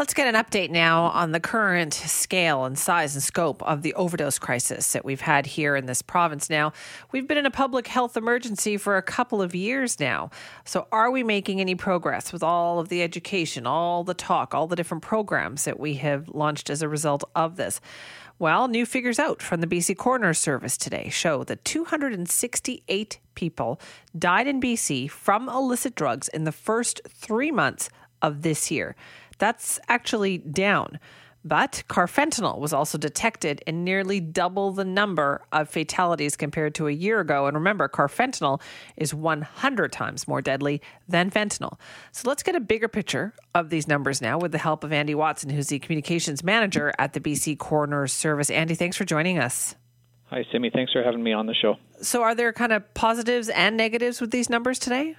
Let's get an update now on the current scale and size and scope of the overdose crisis that we've had here in this province now. We've been in a public health emergency for a couple of years now. So, are we making any progress with all of the education, all the talk, all the different programs that we have launched as a result of this? Well, new figures out from the BC Coroner Service today show that 268 people died in BC from illicit drugs in the first three months of this year. That's actually down. But carfentanil was also detected in nearly double the number of fatalities compared to a year ago. And remember, carfentanil is 100 times more deadly than fentanyl. So let's get a bigger picture of these numbers now with the help of Andy Watson, who's the communications manager at the BC Coroner's Service. Andy, thanks for joining us. Hi, Simi. Thanks for having me on the show. So, are there kind of positives and negatives with these numbers today?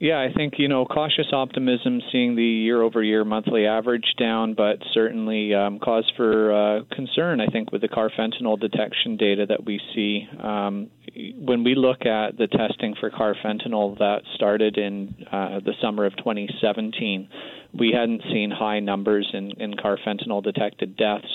Yeah, I think you know cautious optimism, seeing the year-over-year monthly average down, but certainly um, cause for uh, concern. I think with the carfentanil detection data that we see, um, when we look at the testing for carfentanil that started in uh, the summer of 2017, we hadn't seen high numbers in, in carfentanil detected deaths.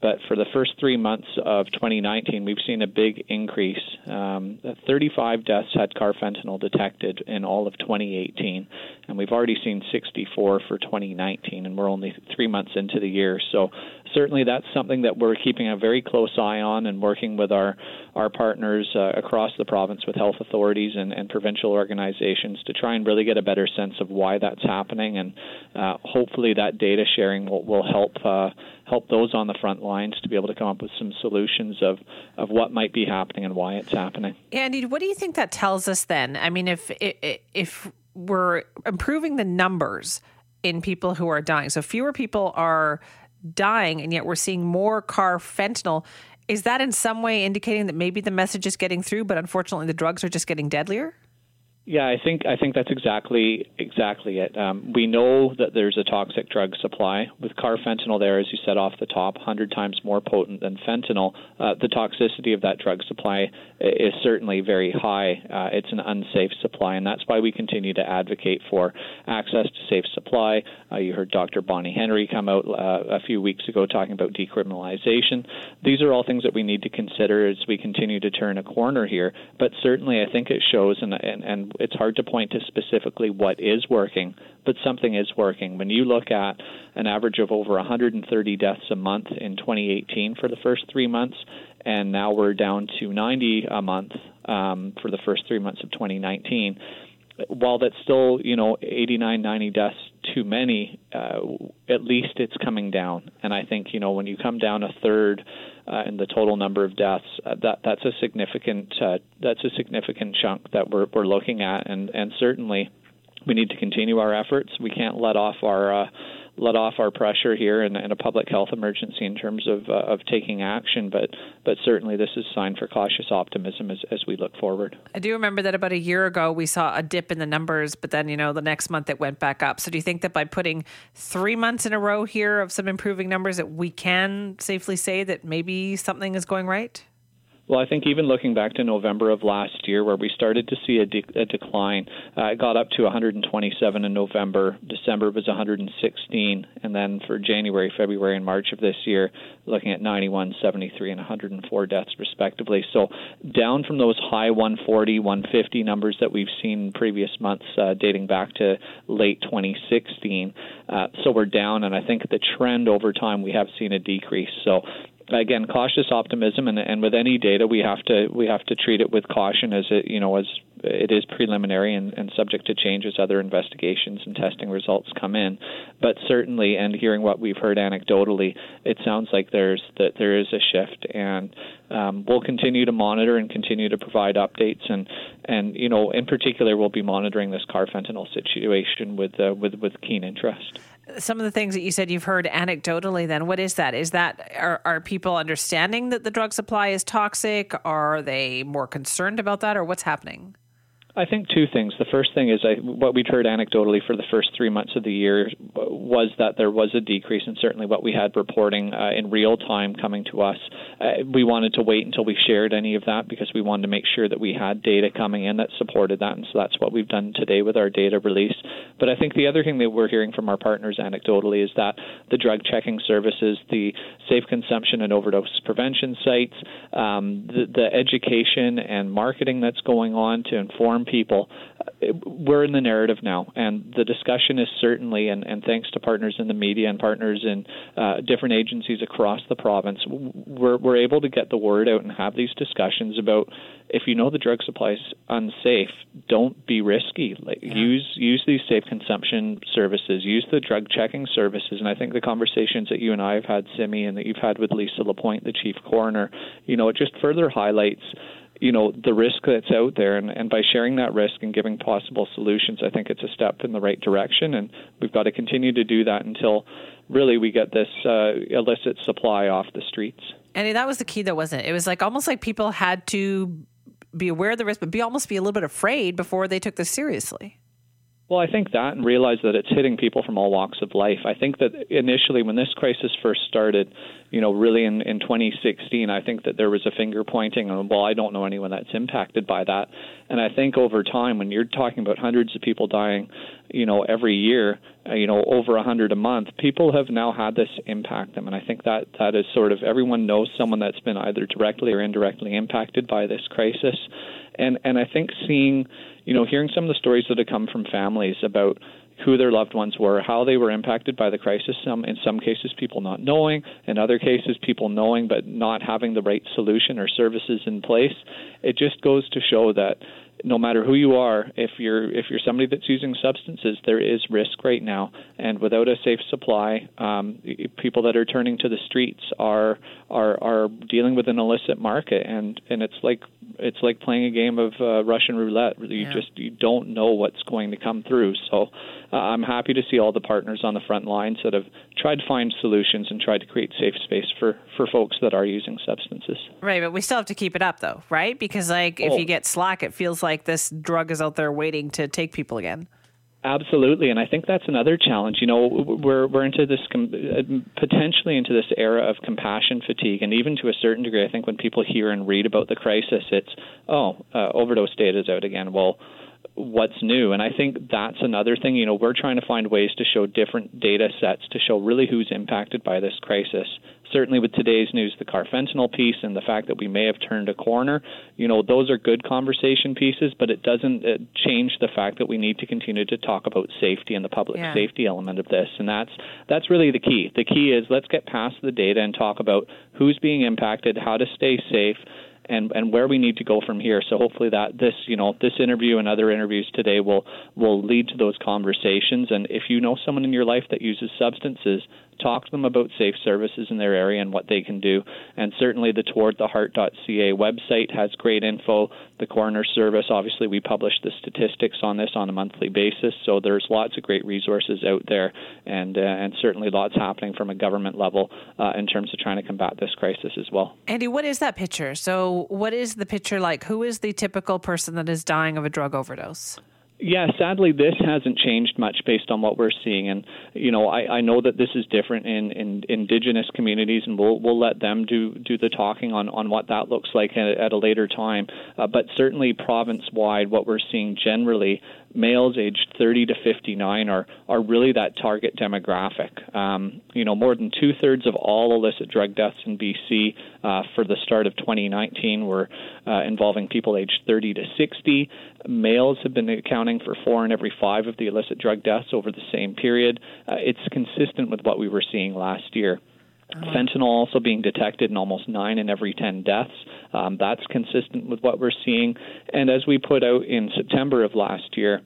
But for the first three months of 2019, we've seen a big increase. Um, 35 deaths had carfentanil detected in all of 2018, and we've already seen 64 for 2019, and we're only three months into the year. So certainly that's something that we're keeping a very close eye on and working with our our partners uh, across the province with health authorities and, and provincial organizations to try and really get a better sense of why that's happening, and uh, hopefully that data sharing will, will help. Uh, help those on the front lines to be able to come up with some solutions of, of what might be happening and why it's happening. Andy, what do you think that tells us then? I mean, if if we're improving the numbers in people who are dying, so fewer people are dying, and yet we're seeing more carfentanil. Is that in some way indicating that maybe the message is getting through, but unfortunately the drugs are just getting deadlier? Yeah, I think I think that's exactly exactly it. Um, we know that there's a toxic drug supply with carfentanil. There, as you said off the top, 100 times more potent than fentanyl. Uh, the toxicity of that drug supply is certainly very high. Uh, it's an unsafe supply, and that's why we continue to advocate for access to safe supply. Uh, you heard Dr. Bonnie Henry come out uh, a few weeks ago talking about decriminalization. These are all things that we need to consider as we continue to turn a corner here. But certainly, I think it shows, and and, and it's hard to point to specifically what is working, but something is working. When you look at an average of over 130 deaths a month in 2018 for the first three months, and now we're down to 90 a month um, for the first three months of 2019. While that's still, you know, 89, 90 deaths too many, uh, at least it's coming down. And I think, you know, when you come down a third uh, in the total number of deaths, uh, that that's a significant uh, that's a significant chunk that we're we're looking at, and and certainly we need to continue our efforts. We can't let off our uh, let off our pressure here in, in a public health emergency in terms of uh, of taking action. But but certainly this is a sign for cautious optimism as, as we look forward. I do remember that about a year ago we saw a dip in the numbers, but then you know the next month it went back up. So do you think that by putting three months in a row here of some improving numbers that we can safely say that maybe something is going right? Well, I think even looking back to November of last year, where we started to see a, de- a decline, uh, it got up to 127 in November. December was 116, and then for January, February, and March of this year, looking at 91, 73, and 104 deaths respectively. So down from those high 140, 150 numbers that we've seen previous months, uh, dating back to late 2016. Uh, so we're down, and I think the trend over time we have seen a decrease. So again cautious optimism and and with any data we have to we have to treat it with caution as it you know as it is preliminary and, and subject to change as other investigations and testing results come in. But certainly and hearing what we've heard anecdotally it sounds like there's that there is a shift and um, we'll continue to monitor and continue to provide updates and and you know in particular we'll be monitoring this carfentanil situation with uh, with with keen interest. Some of the things that you said you've heard anecdotally then what is that? Is that are, are people understanding that the drug supply is toxic? Are they more concerned about that or what's happening I think two things. The first thing is I, what we'd heard anecdotally for the first three months of the year was that there was a decrease, and certainly what we had reporting uh, in real time coming to us. Uh, we wanted to wait until we shared any of that because we wanted to make sure that we had data coming in that supported that, and so that's what we've done today with our data release. But I think the other thing that we're hearing from our partners anecdotally is that the drug checking services, the safe consumption and overdose prevention sites, um, the, the education and marketing that's going on to inform people. We're in the narrative now, and the discussion is certainly, and, and thanks to partners in the media and partners in uh, different agencies across the province, we're, we're able to get the word out and have these discussions about if you know the drug supply is unsafe, don't be risky. Like, yeah. Use use these safe consumption services. Use the drug checking services. And I think the conversations that you and I have had, Simi, and that you've had with Lisa Lapointe, the chief coroner, you know, it just further highlights you know the risk that's out there. And, and by sharing that risk and giving possible solutions i think it's a step in the right direction. And we've got to continue to do that until really we get this uh, illicit supply off the streets. And that was the key though wasn't it? It was like almost like people had to be aware of the risk but be almost be a little bit afraid before they took this seriously well, I think that and realize that it's hitting people from all walks of life. I think that initially, when this crisis first started, you know, really in, in 2016, I think that there was a finger pointing, and well, I don't know anyone that's impacted by that. And I think over time, when you're talking about hundreds of people dying, you know, every year, Uh, you know, over a hundred a month, people have now had this impact them, and I think that that is sort of everyone knows someone that's been either directly or indirectly impacted by this crisis, and and I think seeing you know, hearing some of the stories that have come from families about who their loved ones were, how they were impacted by the crisis. Some, in some cases, people not knowing. In other cases, people knowing but not having the right solution or services in place. It just goes to show that no matter who you are, if you're if you're somebody that's using substances, there is risk right now, and without a safe supply, um, people that are turning to the streets are are are dealing with an illicit market, and and it's like it's like playing a game of uh, Russian roulette. You yeah. just you don't know what's going to come through. So uh, I'm happy to see all the partners on the front lines that have tried to find solutions and tried to create safe space for for folks that are using substances. Right, but we still have to keep it up though, right? Because like if oh. you get slack, it feels like this drug is out there waiting to take people again. Absolutely, and I think that's another challenge. You know, we're we're into this potentially into this era of compassion fatigue, and even to a certain degree, I think when people hear and read about the crisis, it's oh, uh, overdose data is out again. Well, what's new. And I think that's another thing. You know, we're trying to find ways to show different data sets to show really who's impacted by this crisis. Certainly, with today's news, the carfentanil piece and the fact that we may have turned a corner, you know, those are good conversation pieces, but it doesn't uh, change the fact that we need to continue to talk about safety and the public yeah. safety element of this. And that's that's really the key. The key is let's get past the data and talk about who's being impacted, how to stay safe and and where we need to go from here. So hopefully that this you know this interview and other interviews today will will lead to those conversations. And if you know someone in your life that uses substances, talk to them about safe services in their area and what they can do. And certainly the towardtheheart.ca website has great info. The coroner service, obviously, we publish the statistics on this on a monthly basis. So there's lots of great resources out there, and uh, and certainly lots happening from a government level uh, in terms of trying to combat this crisis as well. Andy, what is that picture? So what is the picture like? Who is the typical person that is dying of a drug overdose? Yeah, sadly, this hasn't changed much based on what we're seeing, and you know, I, I know that this is different in, in indigenous communities, and we'll we'll let them do do the talking on on what that looks like at, at a later time. Uh, but certainly, province wide, what we're seeing generally males aged 30 to 59 are are really that target demographic. Um, you know, more than two thirds of all illicit drug deaths in BC uh, for the start of 2019 were uh, involving people aged 30 to 60. Males have been accounting for four in every five of the illicit drug deaths over the same period. Uh, it's consistent with what we were seeing last year. Uh-huh. Fentanyl also being detected in almost nine in every 10 deaths. Um, that's consistent with what we're seeing. And as we put out in September of last year,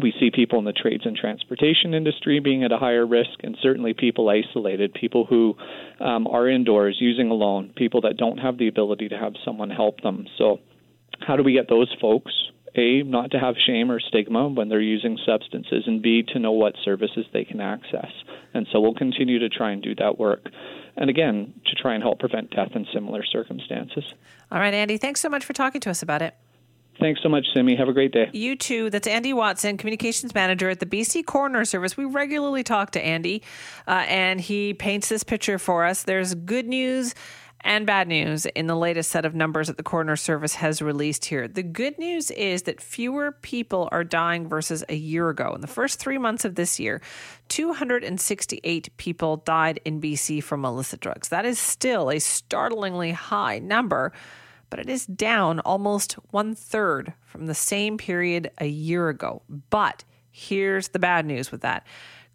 we see people in the trades and transportation industry being at a higher risk, and certainly people isolated, people who um, are indoors using alone, people that don't have the ability to have someone help them. So, how do we get those folks a, not to have shame or stigma when they're using substances, and B, to know what services they can access. And so we'll continue to try and do that work. And again, to try and help prevent death in similar circumstances. All right, Andy, thanks so much for talking to us about it. Thanks so much, Simi. Have a great day. You too. That's Andy Watson, Communications Manager at the BC Coroner Service. We regularly talk to Andy, uh, and he paints this picture for us. There's good news and bad news in the latest set of numbers that the coroner service has released here. The good news is that fewer people are dying versus a year ago. In the first three months of this year, 268 people died in BC from illicit drugs. That is still a startlingly high number, but it is down almost one third from the same period a year ago. But here's the bad news with that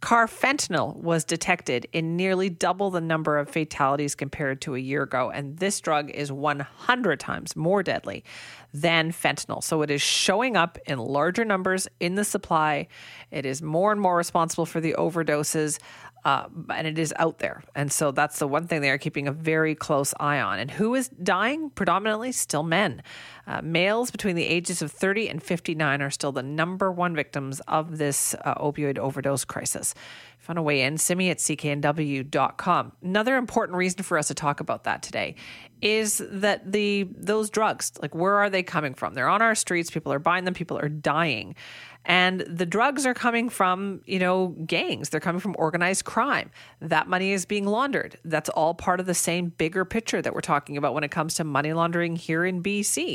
Carfentanil was detected in nearly double the number of fatalities compared to a year ago, and this drug is 100 times more deadly than fentanyl. So it is showing up in larger numbers in the supply. It is more and more responsible for the overdoses. Uh, and it is out there. And so that's the one thing they are keeping a very close eye on. And who is dying? Predominantly still men. Uh, males between the ages of 30 and 59 are still the number one victims of this uh, opioid overdose crisis. Want to weigh in, simi at cknw.com. Another important reason for us to talk about that today is that the those drugs, like where are they coming from? They're on our streets, people are buying them, people are dying. And the drugs are coming from, you know, gangs. They're coming from organized crime. That money is being laundered. That's all part of the same bigger picture that we're talking about when it comes to money laundering here in BC.